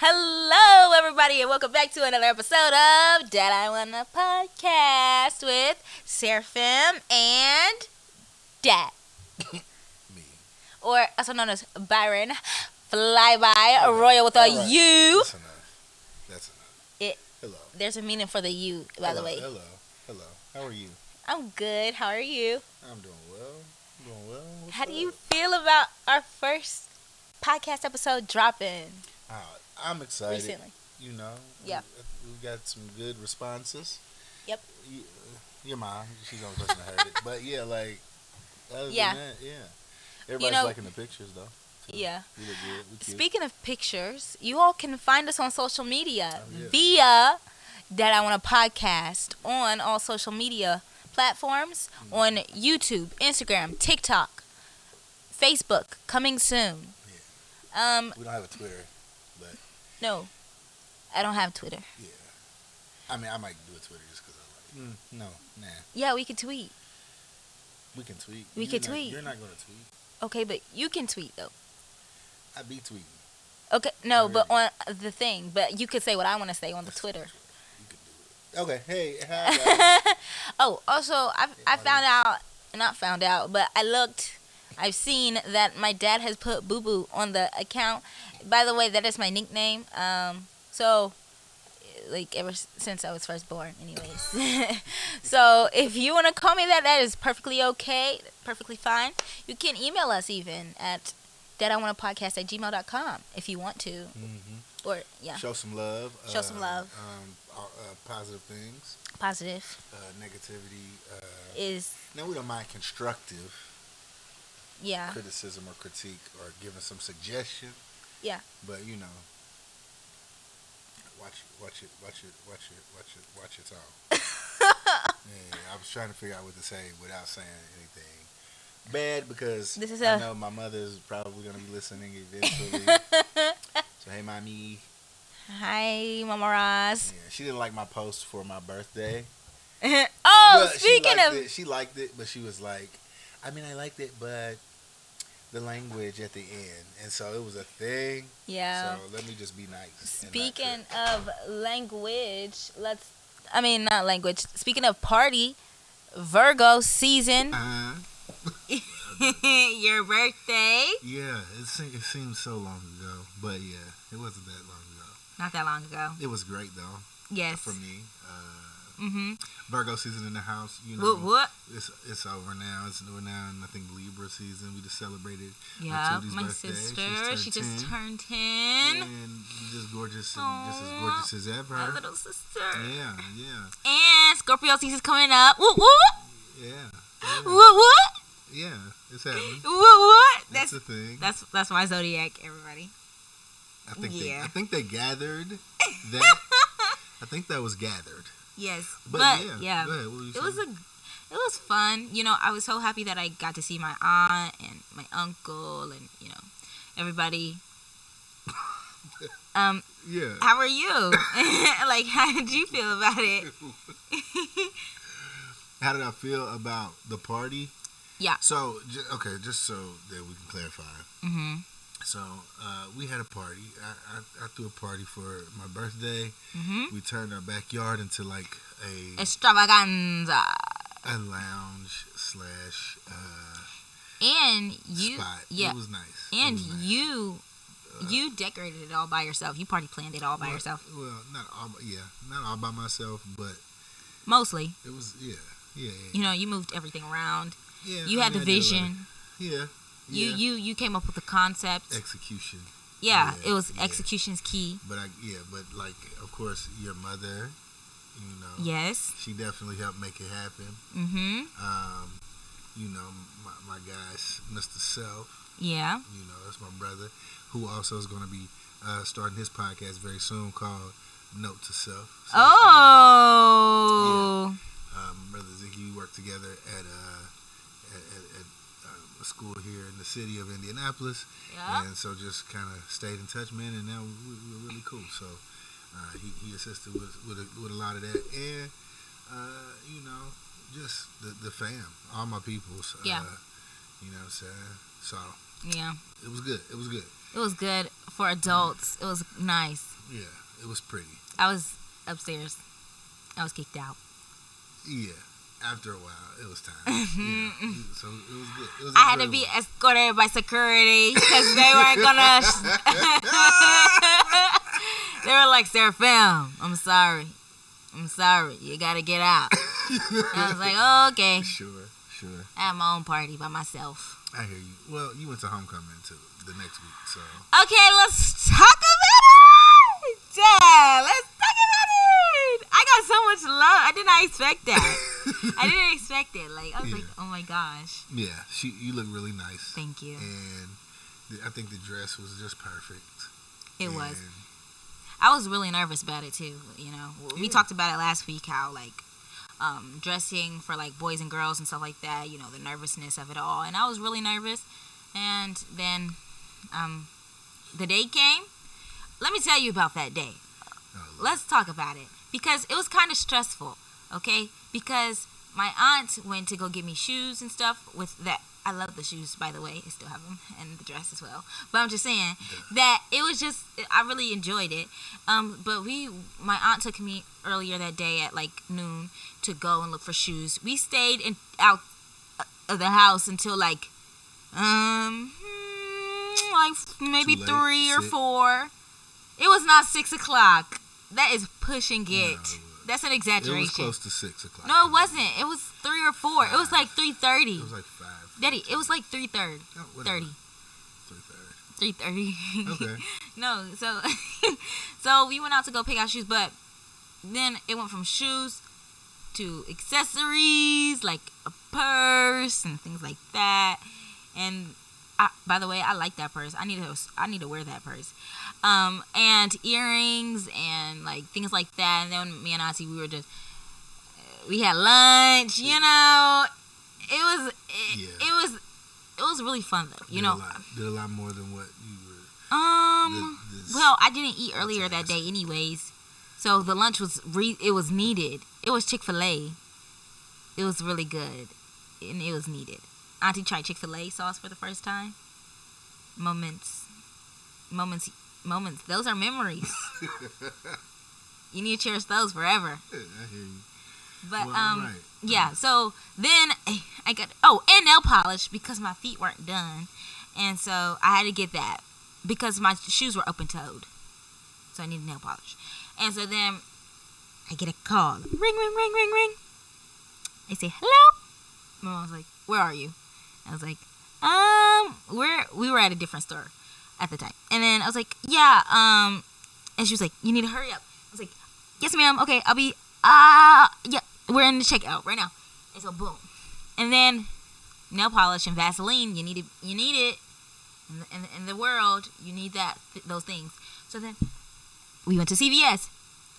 Hello, everybody, and welcome back to another episode of Dad I Wanna Podcast with Seraphim and Dad, Me. or also known as Byron Flyby Royal with a right. U. That's enough. That's enough. It- Hello. There's a meaning for the U, by the way. Hello. Hello. How are you? I'm good. How are you? I'm doing well. I'm doing well. What's How do you up? feel about our first podcast episode dropping Ah, I'm excited. recently? You know. Yeah. We, we got some good responses. Yep. You, your mom, she's the only person that heard it. But yeah, like. Other Yeah. Than that, yeah. Everybody's know- liking the pictures though. Yeah. We look good. We cute. Speaking of pictures, you all can find us on social media Oh, yeah. via that I want to podcast on all social media platforms Mm. on YouTube, Instagram, TikTok, Facebook, coming soon. Um, we don't have a Twitter, no, I don't have Twitter. yeah. I mean, I might do a Twitter just because I like. Mm, no, nah. Yeah, we could tweet. We can tweet. We You're could not- tweet. You're not gonna tweet. Okay, but you can tweet though. I be tweeting. Okay, no, but on the thing, but you could say what I want to say on the That's Twitter. You could do it. Okay. Hey. Hi. oh, also, I I Yeah, found out, not found out, but I looked. I've seen that my dad has put Boo Boo on the account. By the way, that is my nickname. Um, so, like ever since I was first born, anyways. so if you want to call me that, that is perfectly okay, perfectly fine. You can email us even at podcast at gmail.com if you want to, Mhm. or yeah, Show some love. Show some love. Um, uh, uh, positive things. positive Uh, negativity. Uh, is now we don't mind constructive yeah, criticism or critique or giving some suggestion. Yeah. But you know, watch it, watch it, watch it, watch it, watch it, watch it all. yeah, I was trying to figure out what to say without saying anything bad because This is I a- know my mother's probably gonna be listening eventually. so hey, mommy. Hi, Mama Roz. Yeah, she didn't like my post for my birthday. oh, But speaking liked of, it, she liked it, but she was like, I mean, I liked it, but the language at the end, and so it was a thing. yeah. So let me just be nice. Speaking of language, let's. I mean, not language. Speaking of party, Virgo season. Uh, Your birthday. yeah, it, se- it seems so long ago, but yeah, it wasn't that long ago. Not that long ago. It was great though Yes. for me. Uh, Mm-hmm. Virgo season in the house, you know. What? What? It's it's over now. It's over now, and I think Libra season. We just celebrated Yeah, my birthday. Sister. She just 10. turned ten. and just gorgeous and just as gorgeous as ever. My little sister. Yeah, yeah, And Scorpio season's coming up. What? What? yeah, What? yeah, What? yeah. It's happening. What? What? That's That's a thing. that's that's my zodiac. Everybody. I think they. I think they gathered that. I think that was gathered. Yes, But, but, yeah, yeah, ahead, what were you it was a, it was fun. You know, I was so happy that I got to see my aunt and my uncle and you know everybody. Um, yeah. how are you? like, how did you feel about it? How did I feel about the party? Yeah. So okay, just so that we can clarify. hmm So uh, we had a party. I, I, I threw a party for my birthday. hmm We turned our backyard into like a Extravaganza, a lounge slash uh, and you, spot. yeah, It was nice. And was nice. you, Uh, you decorated it all by yourself. You party planned it all by well, yourself, Well, not all. Yeah, not all by myself, but mostly. it was. Yeah, yeah, yeah. You know, you moved everything around. yeah You I had the mean, I did a lot vision. Yeah. You yeah. you you came up with the concept. execution. Yeah, Yeah, it was yeah. execution's key. But I yeah, but like of course your mother, you know, Yes. she definitely helped make it happen. Mm-hmm. Um, you know, my, my guys, Mr. Self, Yeah. you know, that's my brother, who also is going to be uh, starting his podcast very soon called Note to Self. So, Oh. Um, my brother Ziggy, we work together at, uh, at, at, at a school here in the city of Indianapolis. Yeah. And so just kind of stayed in touch, man, and now we, we're really cool. So uh, he, he assisted with, with, a, with a lot of that. And, uh, you know, just the, the fam, all my peoples. Yeah. Uh, you know what I'm saying? So Yeah. it was good. It was good. It was good for adults. It was nice. Yeah, it was pretty. I was upstairs. I was kicked out. Yeah. After a while, it was time. Mm-hmm, yeah. Mm-hmm. So it was good. It was I had to be escorted by security because they weren't gonna. they were like, Seraphim, I'm sorry. I'm sorry. You gotta get out. I was like, oh, okay. Sure, sure. I had my own party by myself. I hear you. Well, you went to homecoming too the next week, so Okay, let's talk about it. Yeah, let's talk about it. I got so much love. I did not expect that. I didn't expect it. Like I was like, oh my gosh. yeah, she you look really nice, Thank you. and the, I think the dress was just perfect. It was. I was really nervous about it too. You know, we Yeah. talked about it last week. How like um, dressing for like boys and girls and stuff like that. You know, the nervousness of it all, and I was really nervous. And then um, the day came. Let me tell you about that day. oh, Let's talk about it because it was kind of stressful. Okay, because my aunt went to go get me shoes and stuff with that. I love the shoes, by the way. I still have them and the dress as well. But I'm just saying that it was just I really enjoyed it. Um, but we, my aunt took me earlier that day at like noon to go and look for shoes. We stayed in out of the house until like um hmm, like maybe three or four. It was not six o'clock. That is pushing it. No, That's an it exaggeration. was close to six o'clock. No, it wasn't. It was three or four. It was like three thirty. It was like five. Daddy, it was like three. Oh, whatever. Thirty. Three thirty. Three thirty. Okay. no, so so we went out to go pick out shoes, but then it went from shoes to accessories like a purse and things like that. And I, by the way, I like that purse. I need to I need to wear that purse. Um, and earrings and like things like that. And then me and Auntie, we were just we had lunch. You know, it was it, Yeah. it was it was really fun though. You Did know, a lot, did a lot more than what you were. um. Well, I didn't eat earlier that day, anyways. So the lunch was re- it was needed. It was Chick Fil A. It was really good, and it was needed. Auntie tried Chick Fil A sauce for the first time. Moments, moments, moments. Those are memories. you need to cherish those forever. Yeah, I hear you. But Well, um, right. yeah. So then I got oh, and nail polish because my feet weren't done, and so I had to get that because my shoes were open toed, so I needed nail polish. And so then I get a call, ring, ring, ring, ring, ring. I say hello. My mom was like, "Where are you?" I was like, "Um, we're we were at a different store at the time." And then I was like, "Yeah, um," and she was like, "You need to hurry up." I was like, "Yes, ma'am. Okay, I'll be uh yeah, we're in the checkout right now." And so boom, and then nail polish and Vaseline. You need it. You need it in the, in the, in the world. You need that those things. So then we went to CVS,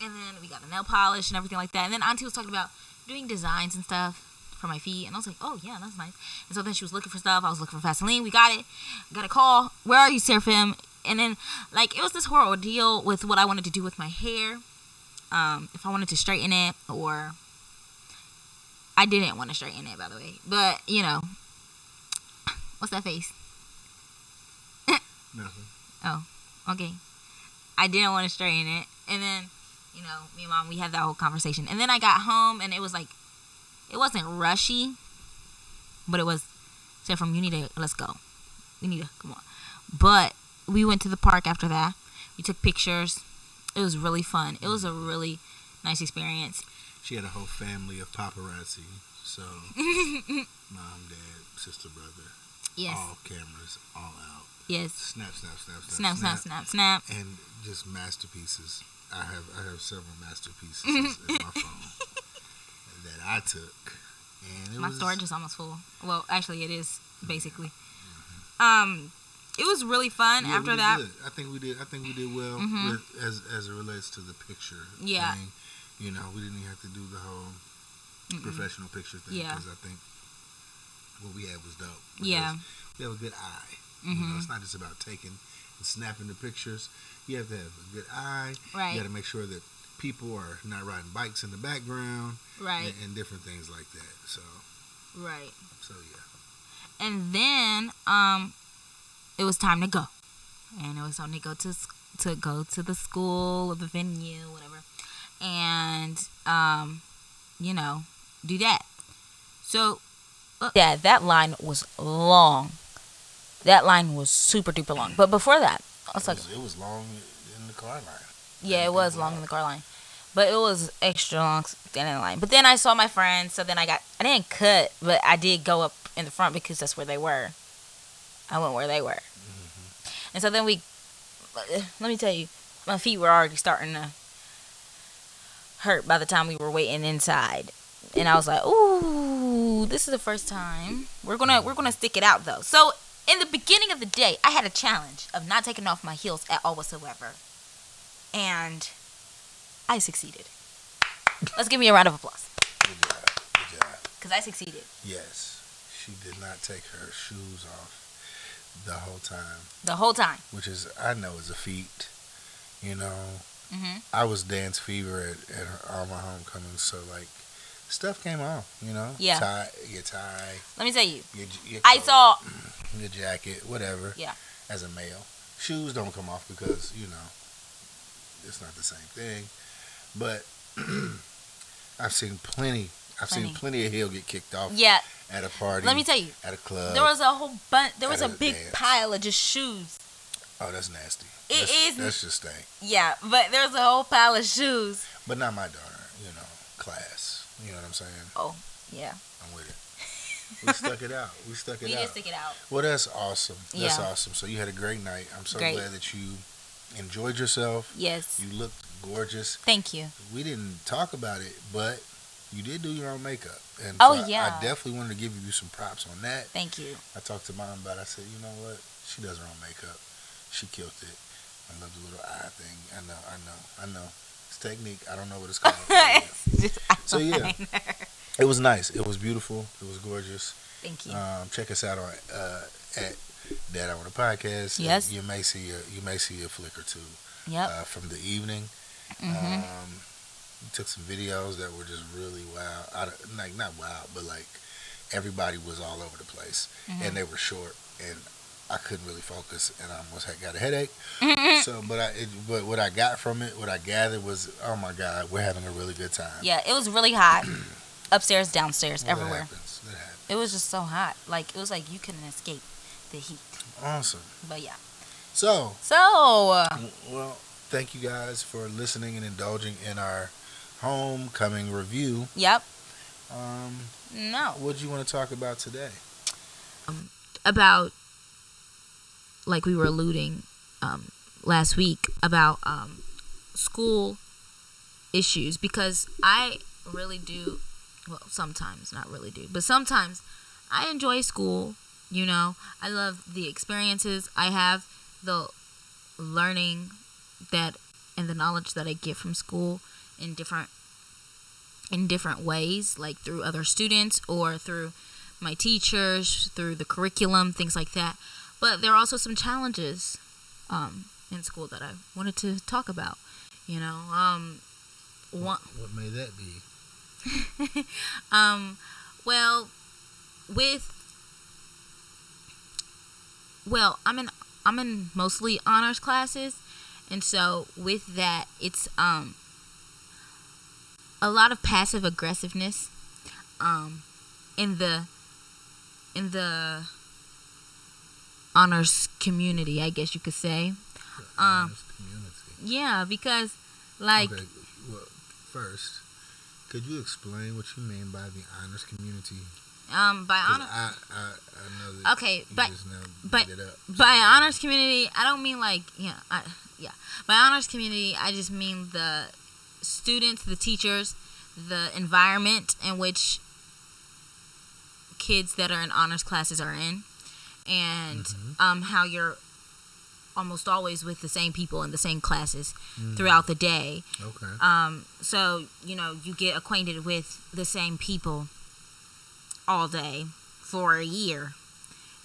and then we got the nail polish and everything like that. And then Auntie was talking about doing designs and stuff for my feet, and I was like, oh yeah, that's nice. And so then she was looking for stuff. I was looking for Vaseline. We got it. Got a call. Where are you, Seraphim? And then like it was this horrible deal with what I wanted to do with my hair. Um, if I wanted to straighten it or I didn't want to straighten it, by the way. But you know, what's that face? Nothing. Oh, okay. I didn't want to straighten it, and then, you know, me and mom we had that whole conversation, and then I got home, and it was like, it wasn't rushy, but it was. Seraphim you need to let's go, we need to come on. But we went to the park after that. We took pictures. It was really fun. It was a really nice experience. She had a whole family of paparazzi. So, mom, dad, sister, brother, Yes, all cameras, all out. yes. Snap, snap, snap, Snap, snap, snap, snap, snap. and just masterpieces. I have I have several masterpieces in my phone that I took, and it My was storage is almost full. Well, actually, it is basically. Um, it was really fun. Yeah, After that, good. I think we did. I think we did well Mhm. with, as as it relates to the picture. Yeah. thing. you know, we didn't even have to do the whole Mm-mm. professional picture thing Yeah. because I think what we had was dope. Yeah. we have a good eye. You know, Mhm. it's not just about taking and snapping the pictures. You have to have a good eye. right, You got to make sure that people are not riding bikes in the background right, and, and different things like that. So, right. so yeah. And then, um, it was time to go. and it was time to go to s- to go to the school or the venue, whatever, and um, you know, do that. So, uh, yeah, that line was long. That line was super duper long. But before that, I was It like, was, it was long in the car line. yeah, it was long in the car line, but it was extra long standing in line. But then I saw my friends, so then I got I didn't cut, but I did go up in the front because that's where they were. I went where they were, mm-hmm. and so then we. Let me tell you, my feet were already starting to hurt by the time we were waiting inside, and I was like, "Ooh, this is the first time we're gonna we're gonna stick it out though." So in the beginning of the day, I had a challenge of not taking off my heels at all whatsoever and I succeeded. Let's give me a round of applause Good job. Good job. because I succeeded Yes, she did not take her shoes off the whole time, the whole time. which is I know is a feat. You know, hmm I was dance fever at, at all my homecomings, so like stuff came off. You know, Yeah. tie, your tie, Let me tell you, your, your I saw. your jacket, whatever. Yeah. As a male, shoes don't come off because you know it's not the same thing. But I've seen plenty. I've seen Plenty. plenty of heel get kicked off Yeah, at a party. let me tell you, at a club. there was a whole bunch. There was a a big dance. pile of just shoes. oh, that's nasty. It that's, is- That's just stank. Yeah, but there was a whole pile of shoes. But not my daughter. You know, class. You know what I'm saying? Oh, yeah. I'm with it. We stuck it out. We stuck it We out. did stick it out. Well, that's awesome. That's Yeah. awesome. So you had a great night. I'm so Great. glad that you enjoyed yourself. Yes. You looked gorgeous. Thank you. We didn't talk about it, but you did do your own makeup. And Oh, so I- yeah. I definitely wanted to give you some props on that. Thank you. I talked to mom about it. I said, you know what? She does her own makeup. She killed it. I love the little eye thing. I know, I know, I know. It's technique. I don't know what it's called. It's just So, yeah. it was nice. It was beautiful. It was gorgeous. Thank you. Um, check us out on uh, at Dad on the Podcast. Yes. You may see a, you may see a flick or two yep. uh, from the evening. Hmm Um, we took some videos that were just really wild. Out of, like not wild, but like everybody was all over the place, Mm-hmm. and they were short, and I couldn't really focus, and I almost had, got a headache. Mm-hmm. So, but I, it, but what I got from it, what I gathered was, oh my God, we're having a really good time. yeah, it was really hot. Upstairs, downstairs, Well, everywhere. That happens. That happens. It was just so hot. Like it was like you couldn't escape the heat. Awesome. But yeah. So, So uh, well, thank you guys for listening and indulging in our homecoming review. yep. Um, No. what do you want to talk about today? About like we were alluding um last week about um school issues because I really do well sometimes not really do but sometimes I enjoy school you know I love the experiences I have the learning that and the knowledge that I get from school in different in different ways like through other students or through my teachers through the curriculum things like that but there are also some challenges um, in school that I wanted to talk about you know um one What may that be? um, well, with well, I'm in I'm in mostly honors classes, and so with that, it's um a lot of passive aggressiveness um in the in the honors community, I guess you could say. Um, community. Yeah, because like okay, well, first, could you explain what you mean by the honors community? Um by honor I, I, I know that Okay, you but just now but- by honors community i don't mean like yeah I, yeah by honors community i just mean the students the teachers the environment in which kids that are in honors classes are in and Mhm. um, how you're almost always with the same people in the same classes Mm, throughout the day Okay. um, so you know you get acquainted with the same people all day for a year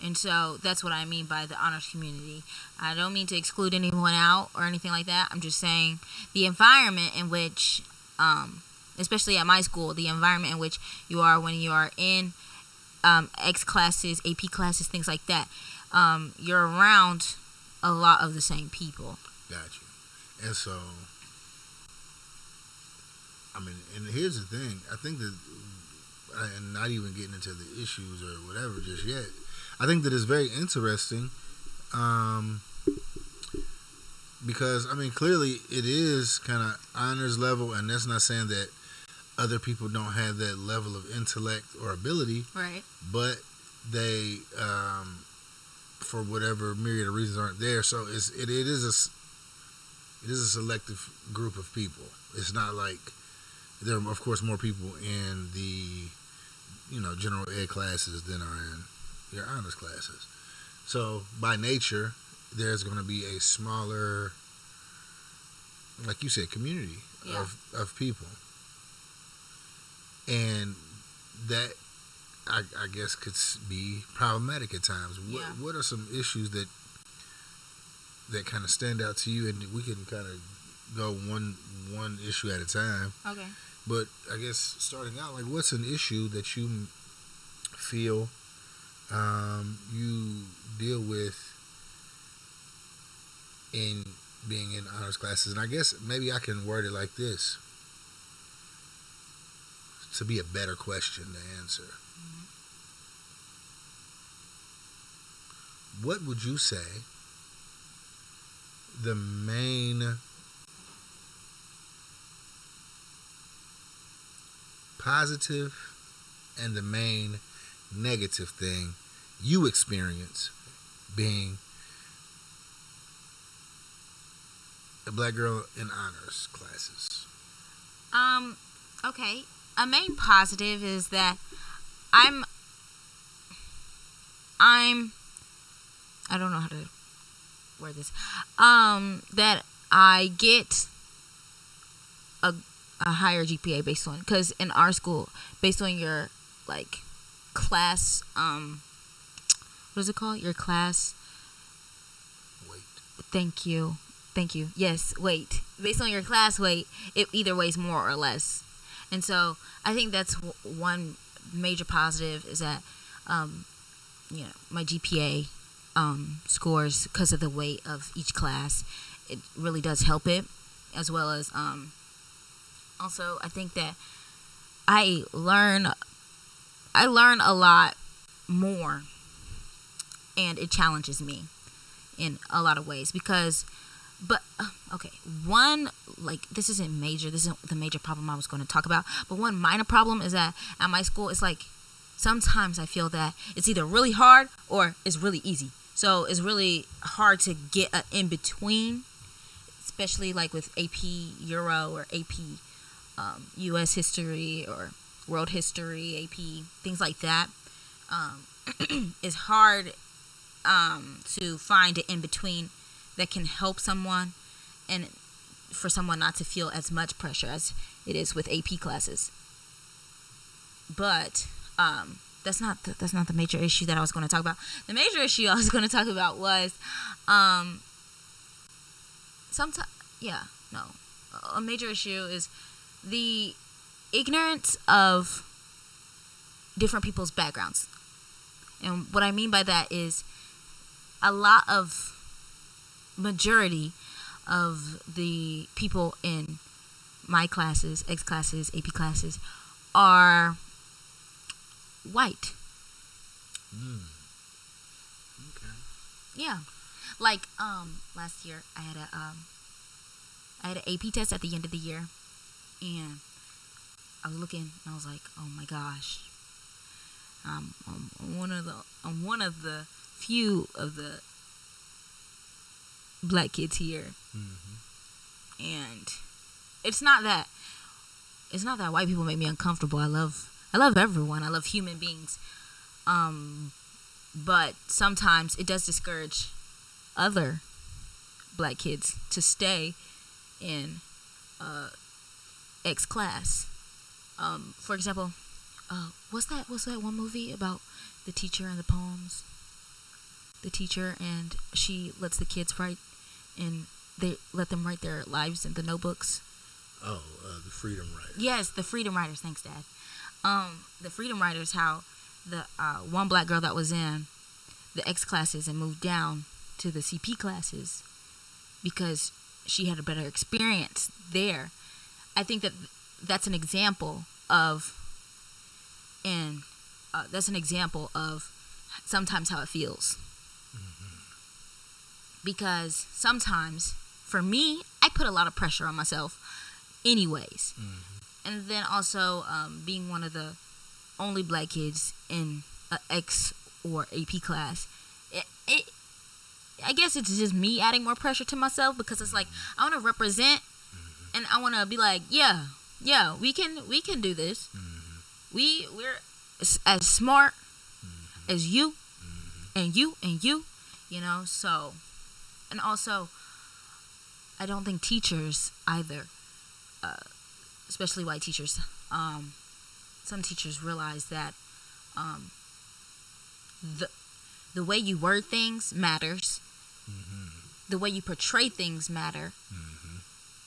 and so that's what i mean by the honors community i don't mean to exclude anyone out or anything like that i'm just saying the environment in which um, especially at my school the environment in which you are when you are in um, x classes ap classes things like that um, you're around a lot of the same people. Got you. And so, I mean, and here's the thing. I think that, and not even getting into the issues or whatever just yet. I think that it's very interesting, um, because I mean, clearly it is kind of honors level, and that's not saying that other people don't have that level of intellect or ability, Right. but they, um, for whatever myriad of reasons, aren't there. So it's it, it is a it is a selective group of people. It's not like there are of course more people in the you know general ed classes than are in your honors classes. So by nature, there's going to be a smaller, like you said, community Yeah. of of people, and that I, I guess could be problematic at times. What Yeah. what are some issues that that kind of stand out to you, and we can kind of go one one issue at a time. Okay. But I guess starting out, like, what's an issue that you feel um, you deal with in being in honors classes? And I guess maybe I can word it like this to be a better question to answer. What would you say the main positive and the main negative thing you experience being a black girl in honors classes? Um, okay. A main positive is that I'm I'm I don't know how to word this. Um, that I get a a higher GPA based on because in our school, based on your like class, um, what is it called? Your class Wait. Thank you. Thank you. Yes, weight. Based on your class weight, it either weighs more or less. And so I think that's w- one major positive is that, um, you know, my GPA um, scores because of the weight of each class. It really does help it, as well as um, also I think that I learn I learn a lot more, and it challenges me in a lot of ways because but uh, okay one like this isn't major this isn't the major problem i was going to talk about but one minor problem is that at my school it's like sometimes i feel that it's either really hard or it's really easy. So it's really hard to get in between especially like with ap euro or ap um, us history or world history ap things like that um, it's hard um, to find an in between that can help someone and for someone not to feel as much pressure as it is with AP classes. But um, that's not the, that's not the major issue that I was going to talk about. The major issue I was going to talk about was um, sometimes yeah no a major issue is the ignorance of different people's backgrounds. And what I mean by that is a lot of majority of the people in my classes, X classes, AP classes, are white. Mm. Okay. Yeah. Like um last year I had a um I had an AP test at the end of the year and I was looking and I was like, "Oh my gosh." Um, I'm one of the I'm one of the few of the black kids here hmm and it's not that it's not that white people make me uncomfortable. I love I love everyone. I love human beings. Um but sometimes it does discourage other black kids to stay in uh X class. Um for example, uh what's that what's that one movie about the teacher and the poems? The teacher and she lets the kids write and they let them write their lives in the notebooks. Oh, uh, the Freedom Writer. Yes, the Freedom Writers. Thanks, Dad. Um, the Freedom Writers. How the uh, one black girl that was in the X classes and moved down to the CP classes because she had a better experience there. I think that that's an example of, and uh, that's an example of sometimes how it feels. Because sometimes, for me, I put a lot of pressure on myself, anyways. And then also, um, being one of the only black kids in a X or AP class, it, it I guess it's just me adding more pressure to myself because it's like I want to represent and I want to be like, yeah, yeah, we can we can do this. We we're as, as smart as you and you and you, you know. So, and also, I don't think teachers either, uh, especially white teachers. Um, some teachers realize that um, the the way you word things matters. The way you portray things matter.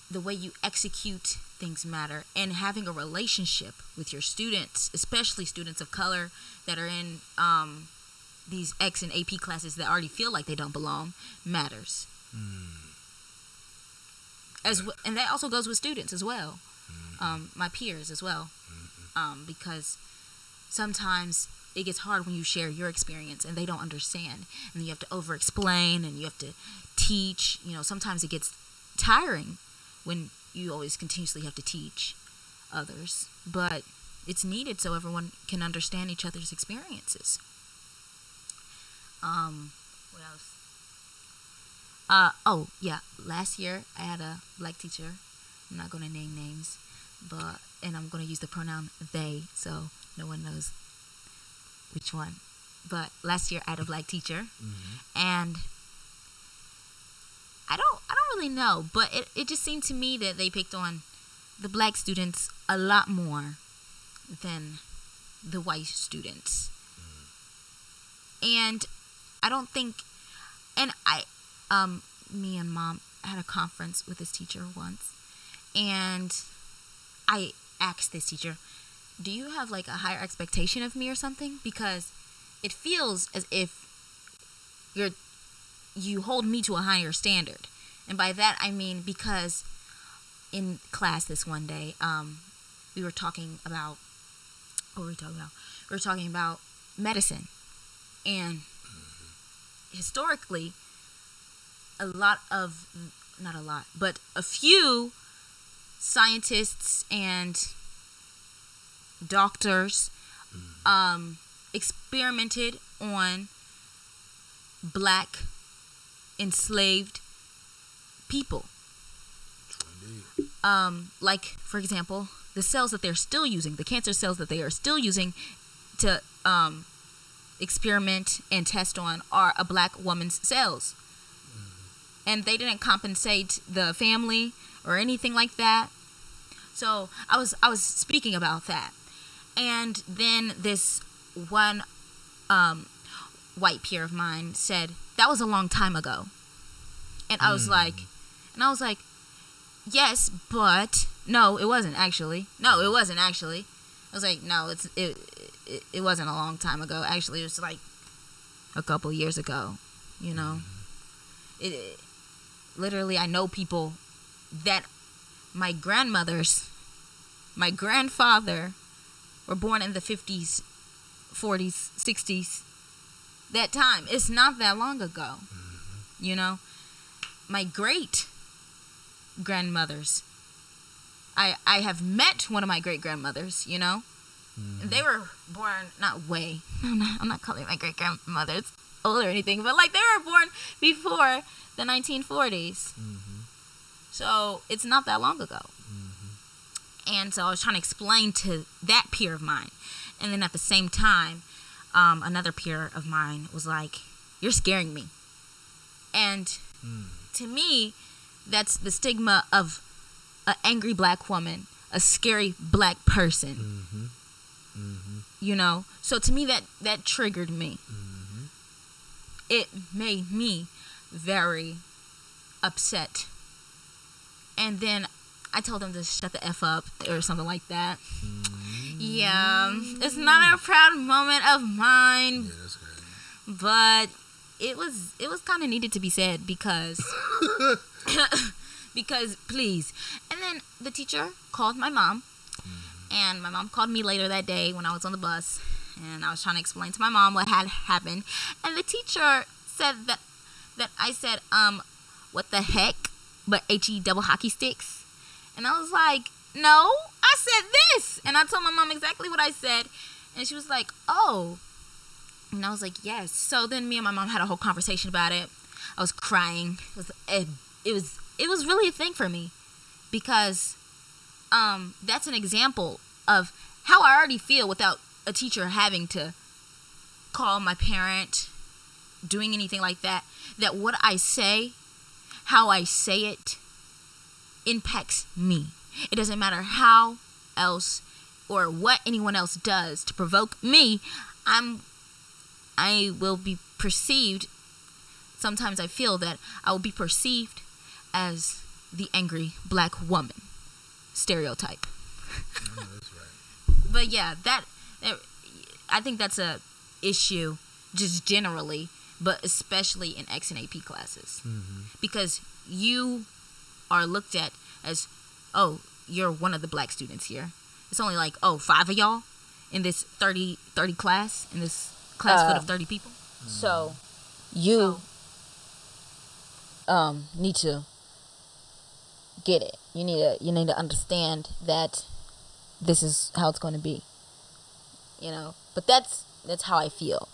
The way you execute things matter. And having a relationship with your students, especially students of color that are in um, these X and AP classes that already feel like they don't belong, matters. As w- and that also goes with students as well, um, my peers as well, um, because sometimes it gets hard when you share your experience and they don't understand. And you have to over explain and you have to teach. You know sometimes it gets tiring when you always continuously have to teach others. But it's needed so everyone can understand each other's experiences. Um what else? Uh oh yeah. Last year i had a black teacher. I'm not going to name names but and i'm going to use the pronoun they so no one knows which one. But last year I had a black teacher, and I don't I don't really know, but it, it just seemed to me that they picked on the black students a lot more than the white students. And I don't think and I um me and mom had a conference with this teacher once and I asked this teacher, do you have like a higher expectation of me or something because it feels as if you're you hold me to a higher standard. And by that i mean because in class this one day um we were talking about what were we talking about? We were talking about medicine. And historically a lot of not a lot but a few scientists and doctors um, experimented on black enslaved people. Um, like, for example, the cells that they're still using, the cancer cells that they are still using to um, experiment and test on are a black woman's cells. And they didn't compensate the family or anything like that. So I was I was speaking about that. And then this one um, white peer of mine said, That was a long time ago. And I was hmm. like, and I was like, Yes, but no, it wasn't actually. No, it wasn't actually. I was like, No, it's it it, it wasn't a long time ago. Actually, it was like a couple years ago. You know, hmm. it, it literally I know people that my grandmothers, my grandfather were born in the 50s, 40s, 60s. That time. It's not that long ago. You know? My great grandmothers. I I have met one of my great grandmothers, you know? And they were born not way. I'm not, I'm not calling my great grandmothers old or anything, but like they were born before the 1940s. Mm-hmm. So it's not that long ago. Mm-hmm. And so I was trying to explain to that peer of mine. And then at the same time, um, another peer of mine was like, You're scaring me. And hmm. to me, that's the stigma of an angry black woman, a scary black person. Mm-hmm. Mm-hmm. You know? So to me, that, that triggered me. Mm-hmm. It made me very upset. And then I told them to shut the F up or something like that. Yeah, it's not a proud moment of mine, Yeah, that's great. but it was it was kind of needed to be said because because please. And then the teacher called my mom, and my mom called me later that day when I was on the bus, and I was trying to explain to my mom what had happened, and the teacher said that that I said um what the heck, but he double hockey sticks, and I was like no, I said this, and I told my mom exactly what I said, and she was like oh. And I was like, yes. So then me and my mom had a whole conversation about it. I was crying. It was it, it was it was really a thing for me because um, that's an example of how I already feel without a teacher having to call my parent, doing anything like that. That what I say, how I say it, impacts me. It doesn't matter how else or what anyone else does to provoke me. I'm I will be perceived sometimes I feel that I will be perceived as the angry black woman stereotype. Right. But yeah, that, that I think that's a issue just generally, but especially in X and AP classes. Mm-hmm. Because you are looked at as, oh, you're one of the black students here. It's only like, oh, five of y'all in this 30, 30 class, in this class full Uh, of 30 people. So you um need to get it. You need to you need to understand that this is how it's going to be. You know, but that's that's how I feel.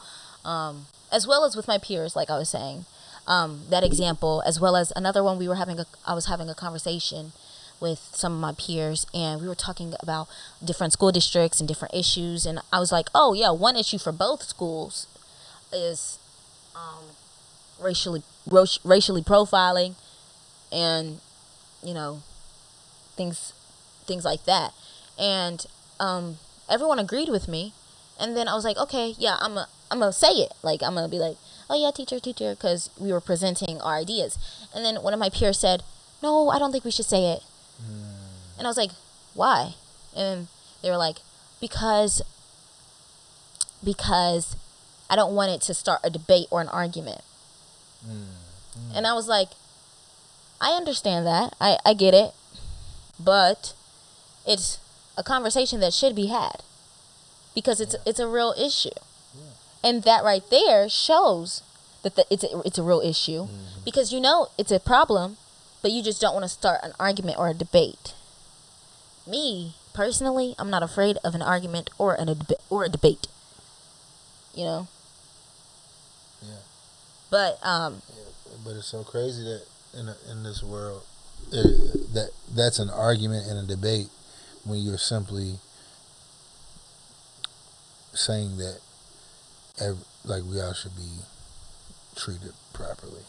Um, as well as with my peers, like I was saying, um, that example, as well as another one. We were having a I was having a conversation with some of my peers, and we were talking about different school districts and different issues, and I was like, oh yeah, one issue for both schools is um, racially ro- racially profiling and you know things things like that. And um, everyone agreed with me and then i was like okay yeah i'm a, i'm gonna say it. Like i'm gonna be like oh yeah teacher teacher because we were presenting our ideas. And then one of my peers said no i don't think we should say it and i was like why and they were like because because I don't want it to start a debate or an argument. Mm-hmm. And I was like, I understand that. I, I get it. But it's a conversation that should be had. Because it's it's a real issue. And that right there shows that the, it's a, it's a real issue mm-hmm. because you know it's a problem, but you just don't want to start an argument or a debate. Me personally, I'm not afraid of an argument or an, or a debate. You know. Yeah. But um, But it's so crazy that in a, in this world, uh, that that's an argument and a debate when you're simply saying that, ev like we all should be treated properly,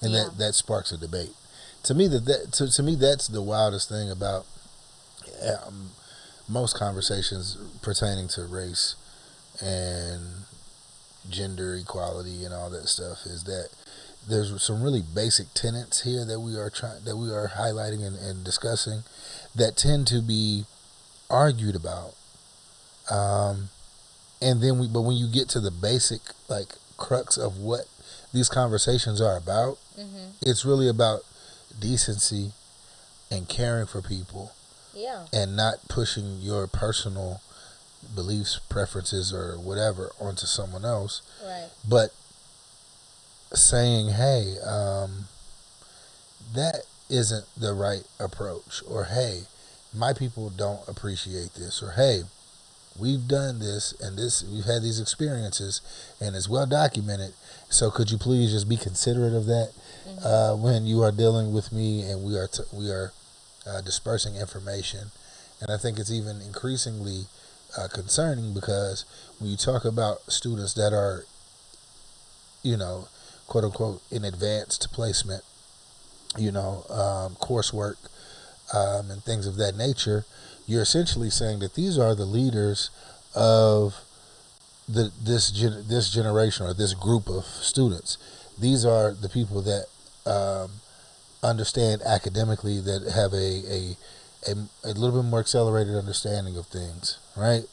and Yeah. that that sparks a debate. To me, that, that to, to me that's the wildest thing about um, most conversations pertaining to race and gender equality and all that stuff is that there's some really basic tenets here that we are trying that we are highlighting and, and discussing that tend to be argued about. Um, and then we but when you get to the basic like crux of what these conversations are about it's really about decency and caring for people yeah, and not pushing your personal beliefs preferences or whatever onto someone else right. but saying, "Hey, um, that isn't the right approach," or "Hey, my people don't appreciate this," or "Hey, we've done this and this, we've had these experiences, and it's well documented. So could you please just be considerate of that uh, when you are dealing with me and we are t- we are uh, dispersing information?" And I think it's even increasingly uh, concerning because when you talk about students that are, you know, quote unquote, in advanced placement, you know, um, coursework, um, and things of that nature, you're essentially saying that these are the leaders of the this gen- this generation or this group of students. These are the people that um, understand academically, that have a, a a a little bit more accelerated understanding of things, right?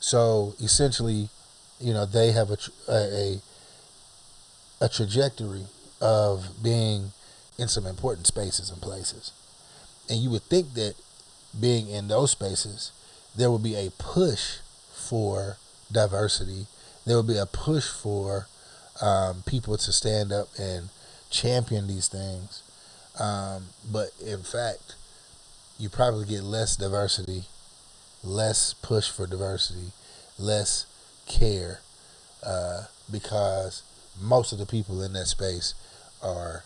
So essentially, you know, they have a a a trajectory of being in some important spaces and places. And you would think that being in those spaces, there would be a push for diversity. There would be a push for um, people to stand up and champion these things. Um, but in fact, you probably get less diversity, less push for diversity, less care, uh, because most of the people in that space are,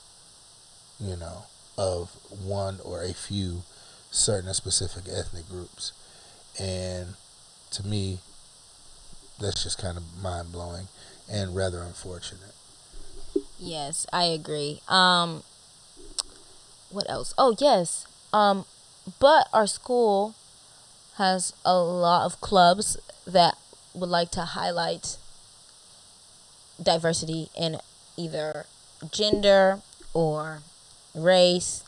you know, of one or a few certain specific ethnic groups. And to me, that's just kind of mind blowing and rather unfortunate. Yes, I agree. Um, what else? Oh, yes. Um, but our school has a lot of clubs that would like to highlight diversity in either gender or race.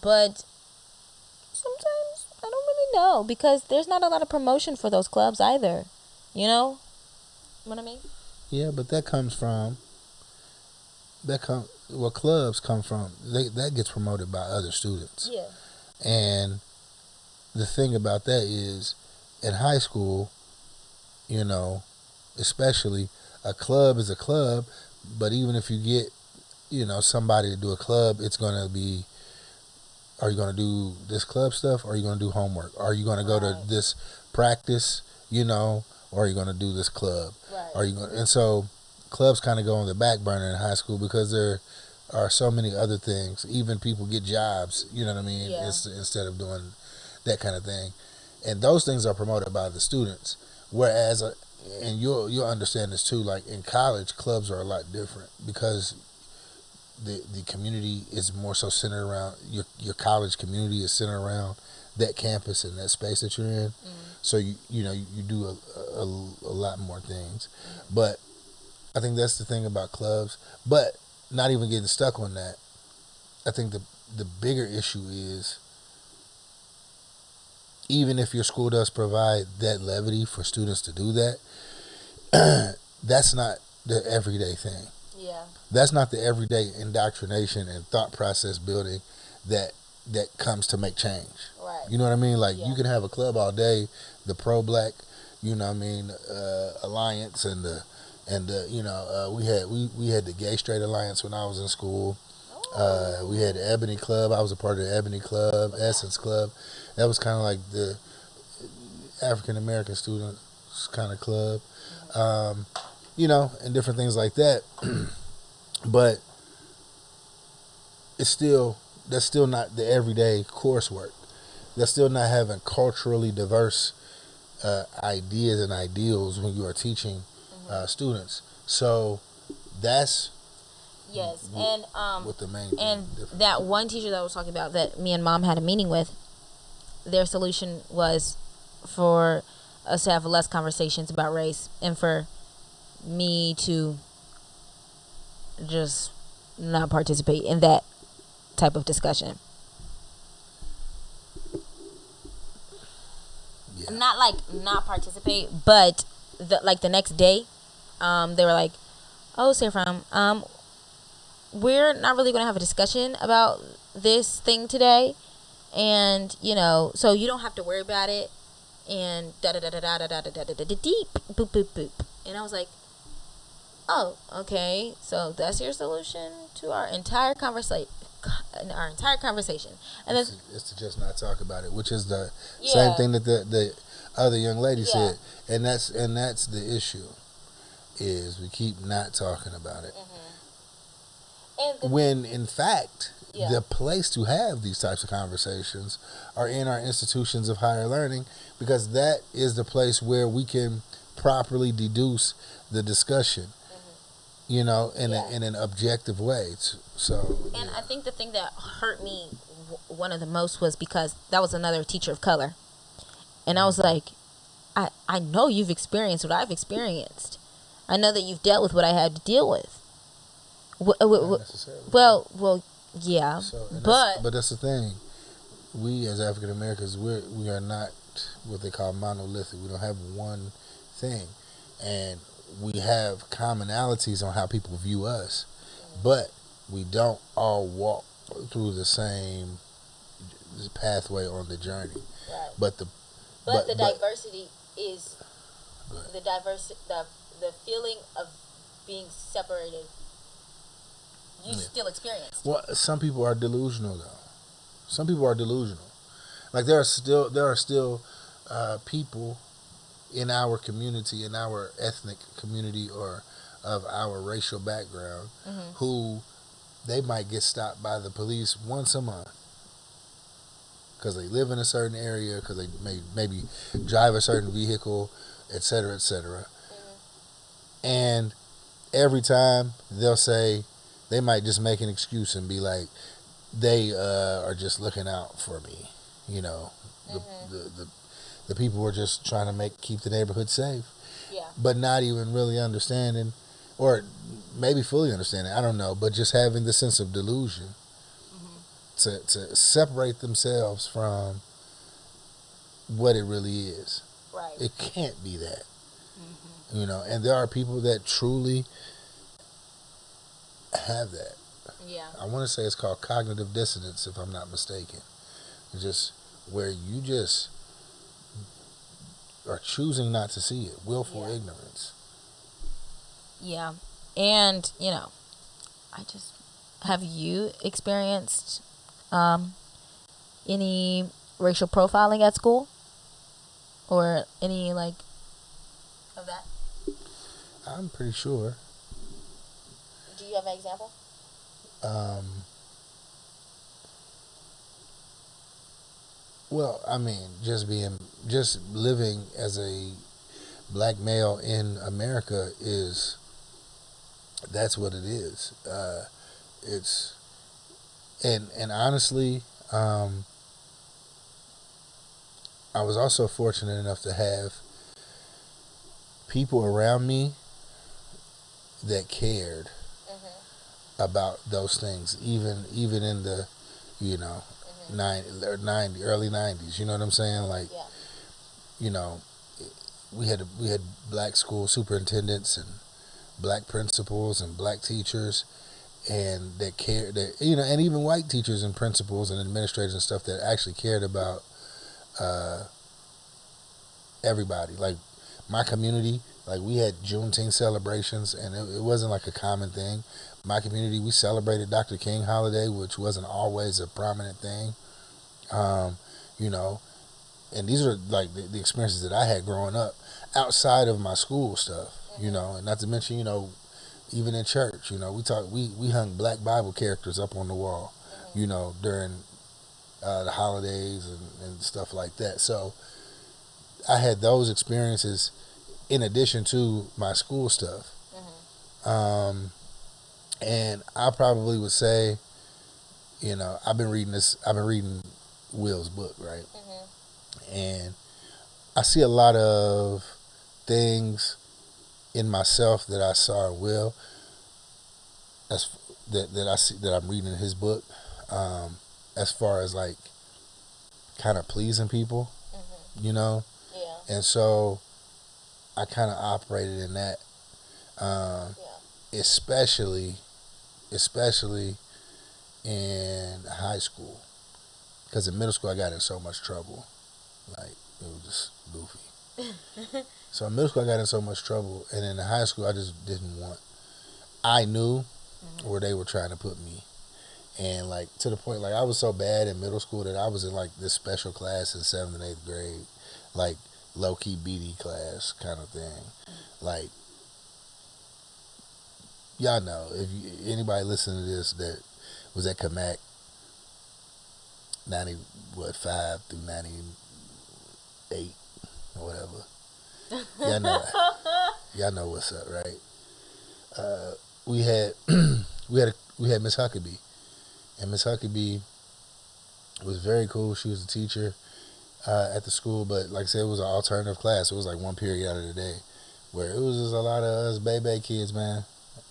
But sometimes I don't really know because there's not a lot of promotion for those clubs either. You know what I mean? Yeah, but that comes from that come well clubs come from they, that gets promoted by other students. Yeah. And the thing about that is in high school, you know, especially a club is a club, but even if you get, you know, somebody to do a club, it's going to be are you going to do this club stuff or are you going to do homework? Are you going to go to this practice, you know, or are you going to do this club? Right. Are you going and so clubs kind of go on the back burner in high school because there are so many other things. Even people get jobs, you know what I mean, Yeah. ins- instead of doing that kind of thing. And those things are promoted by the students. Whereas, uh, and you'll you'll understand this too. Like in college, clubs are a lot different because the the community is more so centered around your your college community is centered around that campus and that space that you're in. So you you know you, you do a, a, a lot more things, but I think that's the thing about clubs. But not even getting stuck on that. I think the the bigger issue is even if your school does provide that levity for students to do that, that's not the everyday thing. Yeah. That's not the everyday indoctrination and thought process building that that comes to make change. Right. You know what I mean? Like Yeah. you can have a club all day, the pro black, you know what I mean, uh, alliance and the and the you know uh, we had we, we had the gay straight alliance when I was in school. Uh, we had the Ebony Club. I was a part of the Ebony Club, Essence Club. That was kind of like the African American students kind of club, um, you know, and different things like that. but it's still that's still not the everyday coursework. That's still not having culturally diverse uh, ideas and ideals when you are teaching uh, students. So that's Yes, Wh- and um, what the main and difference. that one teacher that I was talking about that me and mom had a meeting with, their solution was for us to have less conversations about race and for me to just not participate in that type of discussion. Yeah. Not like not participate, but the, like the next day, um, they were like, "Oh, Seraphim, um, we're not really going to have a discussion about this thing today and you know so you don't have to worry about it and da da da da da da da da da da da deep boop boop boop and i was like oh okay so that's your solution to our entire conversation our entire conversation and then It's, to, it's to just not talk about it, which is the Yeah. same thing that the, the other young lady Yeah. said, and that's and that's the issue, is we keep not talking about it. and the, When in fact, Yeah. the place to have these types of conversations are in our institutions of higher learning, because that is the place where we can properly deduce the discussion, you know, in Mm-hmm. Yeah. a, in an objective way. So And yeah. I think the thing that hurt me w- one of the most was because that was another teacher of color. And I was like, I, I know you've experienced what I've experienced. I know that you've dealt with what I had to deal with. W- w- Not w- necessarily. well, well, yeah, So, but that's, but that's the thing. We as African Americans, we we are not what they call monolithic. We don't have one thing, and we have commonalities on how people view us, but we don't all walk through the same pathway on the journey. Right. But the But, But- the but- diversity is the diverse the the feeling of being separated. You Yeah. still experience. well, some people are delusional though. Some people are delusional. Like there are still there are still uh, people in our community, in our ethnic community, or of our racial background, Mhm. who they might get stopped by the police once a month because they live in a certain area, because they may maybe drive a certain vehicle, et cetera, et cetera. And every time they'll say, they might just make an excuse and be like, they uh, are just looking out for me, you know. The, Mhm. the, the, the people were just trying to make keep the neighborhood safe Yeah. but not even really understanding, or maybe fully understanding. I don't know, but just having the sense of delusion to to separate themselves from what it really is. Right. It can't be that, you know. And there are people that truly have that. yeah. I want to say it's called cognitive dissonance, if I'm not mistaken. It's just where you just are choosing not to see it, willful Yeah. ignorance. Yeah. And, you know, I just have you experienced um any racial profiling at school? Or any like of that? I'm pretty sure. Do you have an example? Um, well, I mean, just being, just living as a black male in America is, that's what it is. Uh, it's, and and honestly, um, I was also fortunate enough to have people around me that cared about those things, even even in the, you know, nine, or 90, early nineties. You know what I'm saying? Like, Yeah. you know, we had we had black school superintendents and black principals and black teachers, and that cared that you know, and even white teachers and principals and administrators and stuff that actually cared about uh, everybody. Like my community, like we had Juneteenth celebrations, and it, it wasn't like a common thing. My community, we celebrated Dr. King holiday, which wasn't always a prominent thing. Um, you know, and these are like the, the experiences that I had growing up outside of my school stuff. You know, and not to mention, you know, even in church, you know, we talk we we hung black Bible characters up on the wall, you know, during uh, the holidays and, and stuff like that. So I had those experiences in addition to my school stuff. Um, and I probably would say, you know, I've been reading this. I've been reading Will's book, right? And I see a lot of things in myself that I saw in Will. As that that I see that I'm reading in his book, um, as far as like kind of pleasing people, you know, Yeah. and so I kind of operated in that, um, especially, especially in high school, because in middle school I got in so much trouble, like it was just goofy. so in middle school I got in so much trouble, and in high school I just didn't want. I knew where they were trying to put me, and like to the point like I was so bad in middle school that I was in like this special class in seventh and eighth grade, like low key BD class kind of thing, like. Y'all know if you, anybody listening to this that was at Kamak, ninety what five through ninety eight or whatever. Y'all know, y'all know what's up, right? Uh, we had we had a, we had Miss Huckabee, and Miss Huckabee was very cool. She was a teacher uh, at the school, but like I said, it was an alternative class. It was like one period out of the day, where it was just a lot of us baby kids, man,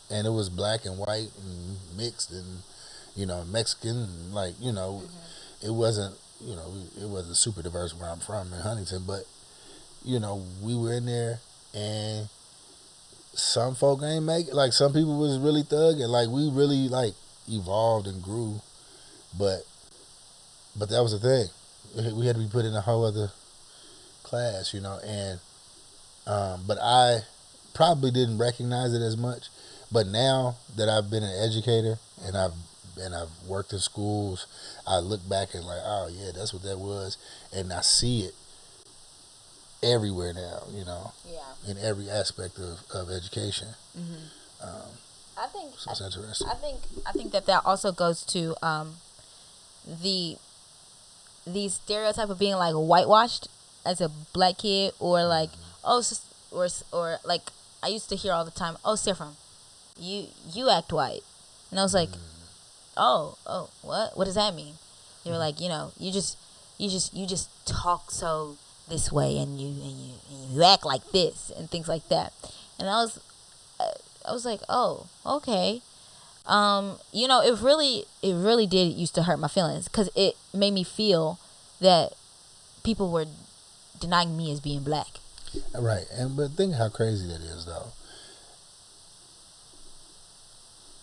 and it was black and white and mixed and you know Mexican, and like you know, it wasn't you know it wasn't super diverse where I'm from in Huntington, but you know we were in there and some folk ain't make it. Like some people was really thugging. Like we really like evolved and grew, but but that was the thing. We had to be put in a whole other class, you know. And um, but I probably didn't recognize it as much. But now that I've been an educator and I've and I've worked in schools, I look back and like, oh yeah, that's what that was, and I see it everywhere now. You know, Yeah. in every aspect of, of education. Mm-hmm. Um, I think so interesting. I think I think that that also goes to um, the the stereotype of being like whitewashed as a black kid, or mm-hmm. like oh, or or like I used to hear all the time, oh, Seraphim, you you act white, and I was like, mm-hmm. oh oh what? What does that mean? They were mm-hmm. like, you know, you just you just you just talk so this way, and you and you and you act like this, and things like that, and I was uh, I was like, oh, okay. Um, you know, it really, it really did used to hurt my feelings because it made me feel that people were denying me as being black. Right, and but think how crazy that is, though.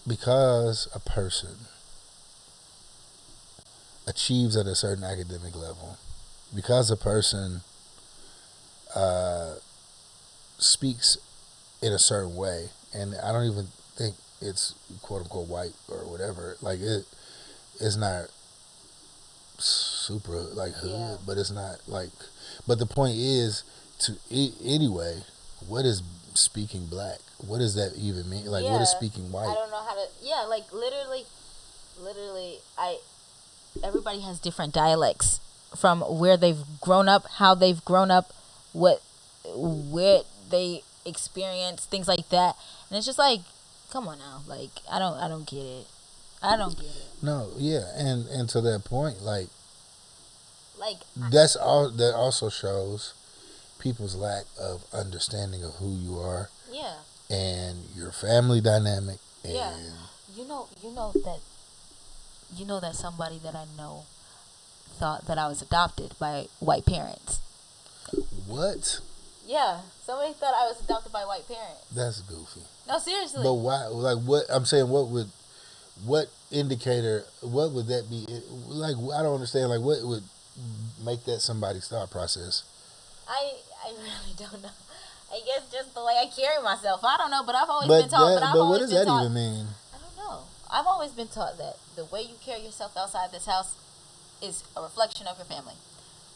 Because a person achieves at a certain academic level, because a person uh, speaks in a certain way, and I don't even it's quote unquote white or whatever. Like it, it's not super like hood, Yeah. but it's not like. But the point is, to anyway, what is speaking black? What does that even mean? Like, what is speaking white? I don't know how to. Yeah, like literally, literally, I. Everybody has different dialects from where they've grown up, how they've grown up, what, where they experience things like that, and it's just like, come on now, like I don't, I don't get it, I don't get it. No, yeah, and and to that point, like Like, that's all. That also shows people's lack of understanding of who you are yeah, and your family dynamic. And Yeah. you know, you know that, you know that somebody that I know thought that I was adopted by white parents. what? Yeah, somebody thought I was adopted by white parents. That's goofy. No, seriously. But why? Like what? I'm saying, what would, what indicator? What would that be? Like I don't understand. Like what would make that somebody's thought process? I I really don't know. I guess just the way I carry myself. I don't know, but I've always But been taught. that, but but what does that taught, even mean? I don't know. I've always been taught that the way you carry yourself outside this house is a reflection of your family.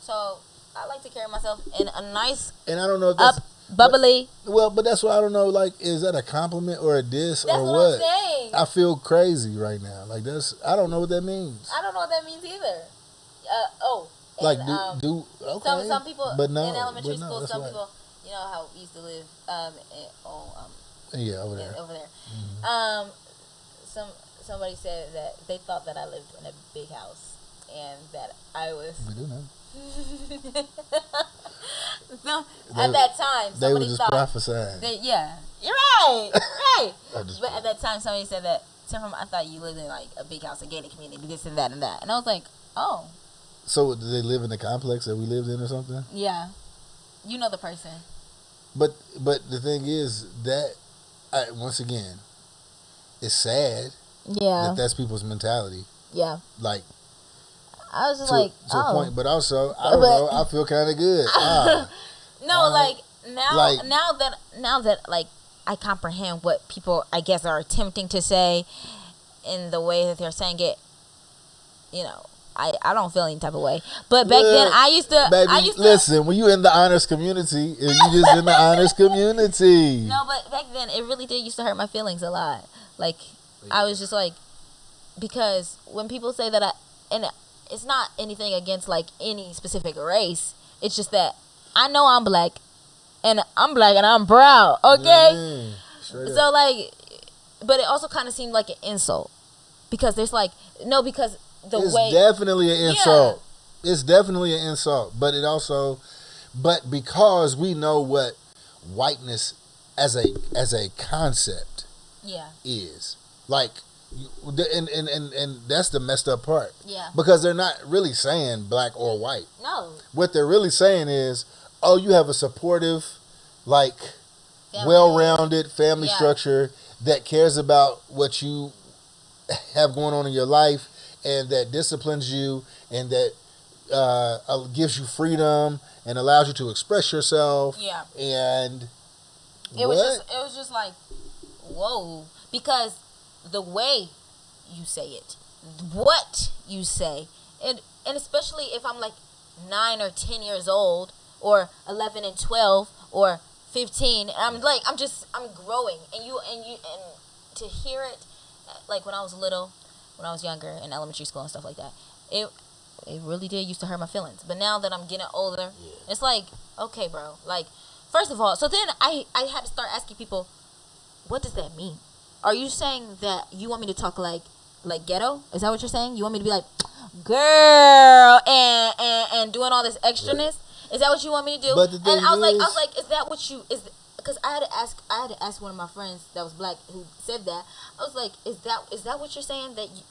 So I like to carry myself in a nice, And I don't know if that's up, bubbly. well, but that's what I don't know. Like, is that a compliment or a diss That's or what, what? I feel crazy right now. Like that's I don't know what that means. I don't know what that means either. Uh, oh, and, Like do um, do okay. some some people but no, in elementary but no, school, some right. people, you know how we used to live um in, oh um Yeah, over there. Mm-hmm. over there. Um, some somebody said that they thought that I lived in a big house and that I was. We do know. Some, They- at that time, They were somebody just thought. prophesying. That, yeah, you're right, right. But at that time, somebody said that. Tim, I thought you lived in like a big house, a gated community, this and that and that, and I was like, oh, So did they live in the complex that we lived in or something? yeah, you know the person. But but the thing is that I, once again, it's sad Yeah, that that's people's mentality. yeah. Like I was just to, like, to a oh, point, but also I don't But- know. I feel kind of good. Ah, No, Uh, like now, like- now that now that like I comprehend what people I guess are attempting to say in the way that they're saying it, you know, I I don't feel any type of way. But back then, I used to, baby, I used to. listen. When you in the honors community, and you just in the honors community. No, but back then it really did used to hurt my feelings a lot. Like I was just like, because when people say that I, and it's not anything against like any specific race. It's just that I know I'm black, and I'm black and I'm proud. Okay. Mm, So like, but it also kind of seemed like an insult because there's like no because the it's way definitely an insult. It's definitely an insult, but it also, but because we know what whiteness as a as a concept yeah is, like, and and and and that's the messed up part yeah because they're not really saying black or white. no What they're really saying is, oh, you have a supportive, like, Family. well-rounded family Yeah. structure that cares about what you have going on in your life and that disciplines you and that uh, uh, gives you freedom and allows you to express yourself Yeah. and It what? was just it was just like whoa because the way you say it, what you say, and and especially if I'm like nine or ten years old or eleven and twelve or fifteen, and I'm like I'm just I'm growing, and you and you and to hear it like when I was little, when I was younger in elementary school and stuff like that, it it really did used to hurt my feelings. But now that I'm getting older, it's like okay, bro, like. First of all, so then I, I had to start asking people, what does that mean? Are you saying that you want me to talk like like ghetto? Is that what you're saying? You want me to be like, girl, and and, and doing all this extraness? Is that what you want me to do? But the thing and I was like, I is- was like, is that what you is? Because I had to ask, I had to ask one of my friends that was black who said that. I was like, is that is that what you're saying that you,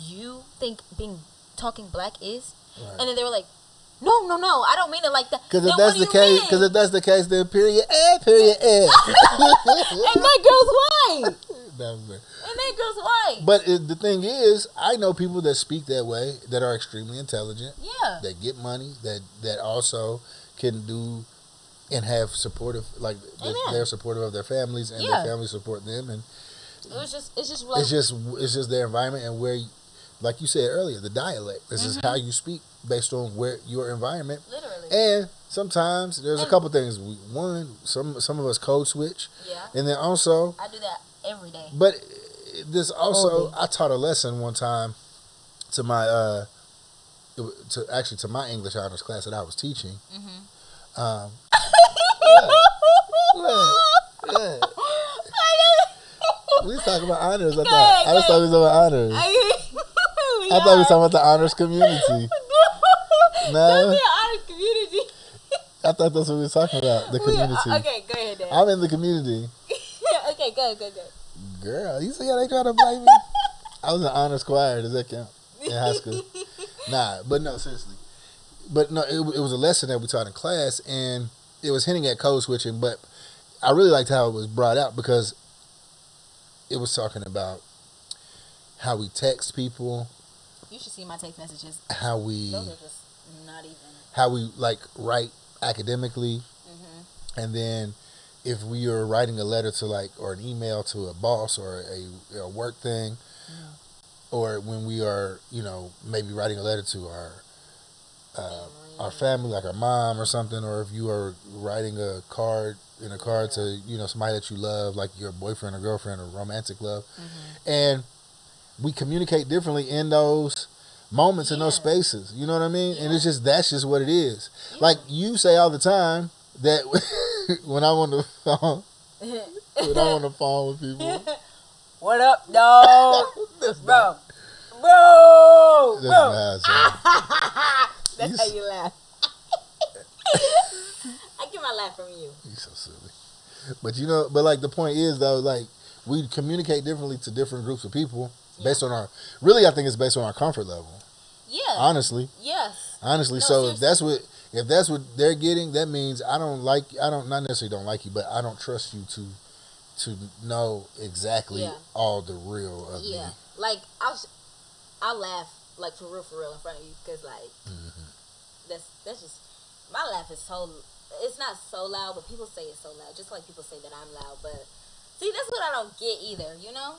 you think being talking black is? Right. And then they were like, no, no, no, I don't mean it like that. Because if Then that's the case, because if that's the case, then period A, period A. and that girl's white. That was it. And that girl's white. But it, the thing is, I know people that speak that way that are extremely intelligent, yeah. that get money, that that also can do and have supportive, like Amen. they're supportive of their families and Yeah. their families support them, and It was just, it's just like, it's just it's just their environment and where, like you said earlier, the dialect. This is Mm-hmm. how you speak based on where your environment. literally. And sometimes there's a couple things. We- One, some some of us code switch, yeah. and then also I do that every day. But this also, I taught a lesson one time to my, uh, to actually to my English honors class that I was teaching. Mm-hmm. Um, what? What? we talking about honors. I thought I thought we was talking about honors. I thought we were talking about the honors community. No, the honors community. I thought that's what we were talking about. The We community. okay, go ahead, Dad. I'm in the community. Okay, go, go, go. Girl, you see how they try to blame me? I was in honor choir. Does that count? In high school. Nah, but no, seriously. But no, it, it was a lesson that we taught in class, and it was hinting at code switching. But I really liked how it was brought out because it was talking about how we text people, You should see my text messages. how we Those are just not even. how we like write academically, Mm-hmm. and then if we are writing a letter to like or an email to a boss or a, a work thing or when we are you know maybe writing a letter to our uh, our family like our mom or something or if you are writing a card in a card to you know somebody that you love like your boyfriend or girlfriend or romantic love. And we communicate differently in those moments in those spaces. You know what i mean? And it's just that's just what it is. Like you say all the time that when I'm on the phone, when I'm on the phone with people, what up, dog? that's bro, not, bro, that's bro. That's You how you laugh. I get my laugh from you. You're so silly. But you know, but like the point is though, like we communicate differently to different groups of people based on our. Really, I think it's based on our comfort level. Yeah. Honestly, yes. honestly. No, so if seriously. that's what if that's what they're getting, that means I don't like. I don't not necessarily don't like you, but I don't trust you to to know exactly Yeah. all the real of you. Yeah. me. Like I'll, I'll laugh like for real, for real in front of you because like Mm-hmm. that's that's just my laugh is so it's not so loud, but people say it's so loud. Just like people say that I'm loud, but see that's what I don't get either. You know,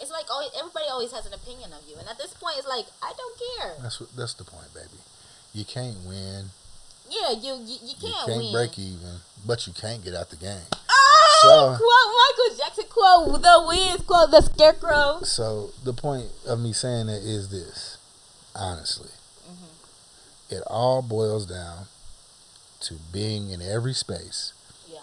it's like always, everybody always has an opinion of you, and at this point, it's like I don't care. That's what that's the point, baby. You can't win. Yeah, you you, you You can't, can't win. break even, but you can't get out the game. Oh, So- quote Michael Jackson quote the Wiz quote the Scarecrow. So the point of me saying that is this, honestly, Mm-hmm. it all boils down to being in every space, Yeah.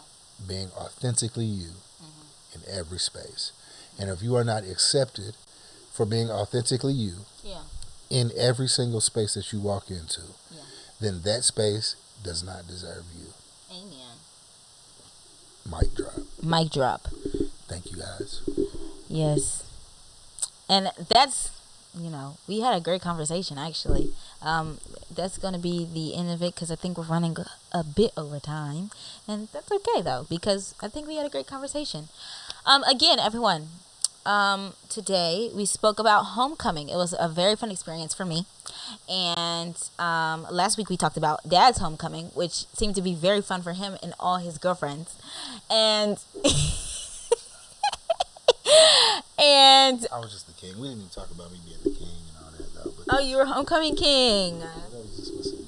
being authentically you Mm-hmm. in every space, and if you are not accepted for being authentically you Yeah. in every single space that you walk into, Yeah. Then that space does not deserve you. Amen. Mic drop. Mic drop. Thank you guys. Yes. And that's, you know, we had a great conversation actually Um, that's going to be the end of it because I think we're running a bit over time. And that's okay, though, because I think we had a great conversation. Um, again, everyone, um, today we spoke about homecoming. It was a very fun experience for me. And um, last week we talked about dad's homecoming, which seemed to be very fun for him and all his girlfriends. And. and I was just the king. We didn't even talk about me being the king and all that though. But oh, you were homecoming king. Was just my senior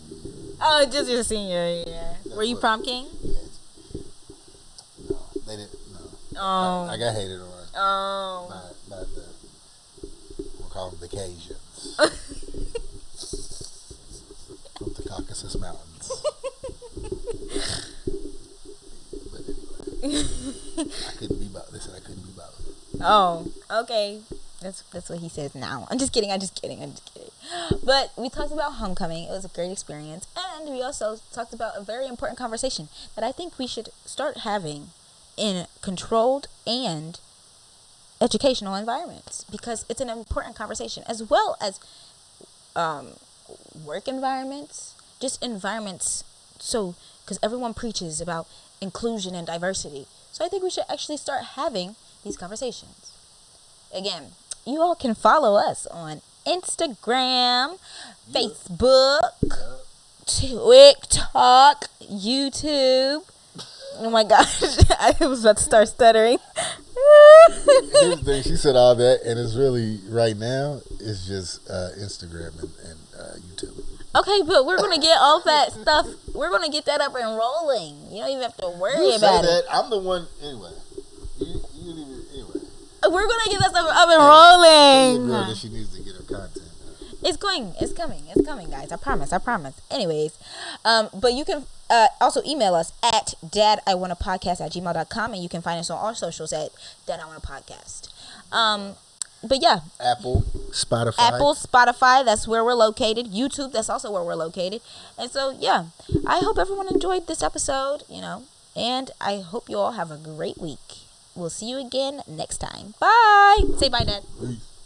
Oh, just your senior year. Were you what- prom king? No, they didn't. No, Oh. I, I got hated on oh. by, by the we'll call them the Cajuns Mountains. but anyway, I couldn't be both. They said I couldn't be. Oh, okay. That's that's what he says now. I'm just kidding. I'm just kidding. I'm just kidding. But we talked about homecoming. It was a great experience, and we also talked about a very important conversation that I think we should start having in controlled and educational environments because it's an important conversation as well as um, work environments, just environments. So, because everyone preaches about inclusion and diversity, so I think we should actually start having these conversations. Again, you all can follow us on Instagram, Facebook, TikTok, YouTube. Oh my gosh, I was about to start stuttering. Here's the thing. She said all that, and it's really right now. It's just uh, Instagram and, and uh, YouTube. Okay, but we're gonna get all that stuff. We're gonna get that up and rolling. You don't even have to worry You about that. I'm the one. Anyway, you, you even. Anyway, We're gonna get that stuff up and rolling. girl that she needs to get her content. It's going. It's coming. It's coming, guys. I promise. I promise. Anyways, um, but you can uh, also email us at dadiwantapodcast at gmail.com and you can find us on all socials at dad I want a podcast. Um, but yeah, Apple, Spotify. Apple, Spotify, that's where we're located. YouTube, that's also where we're located. And so, yeah, I hope everyone enjoyed this episode, you know, and I hope you all have a great week. We'll see you again next time. Bye. Say bye, Dad. Peace.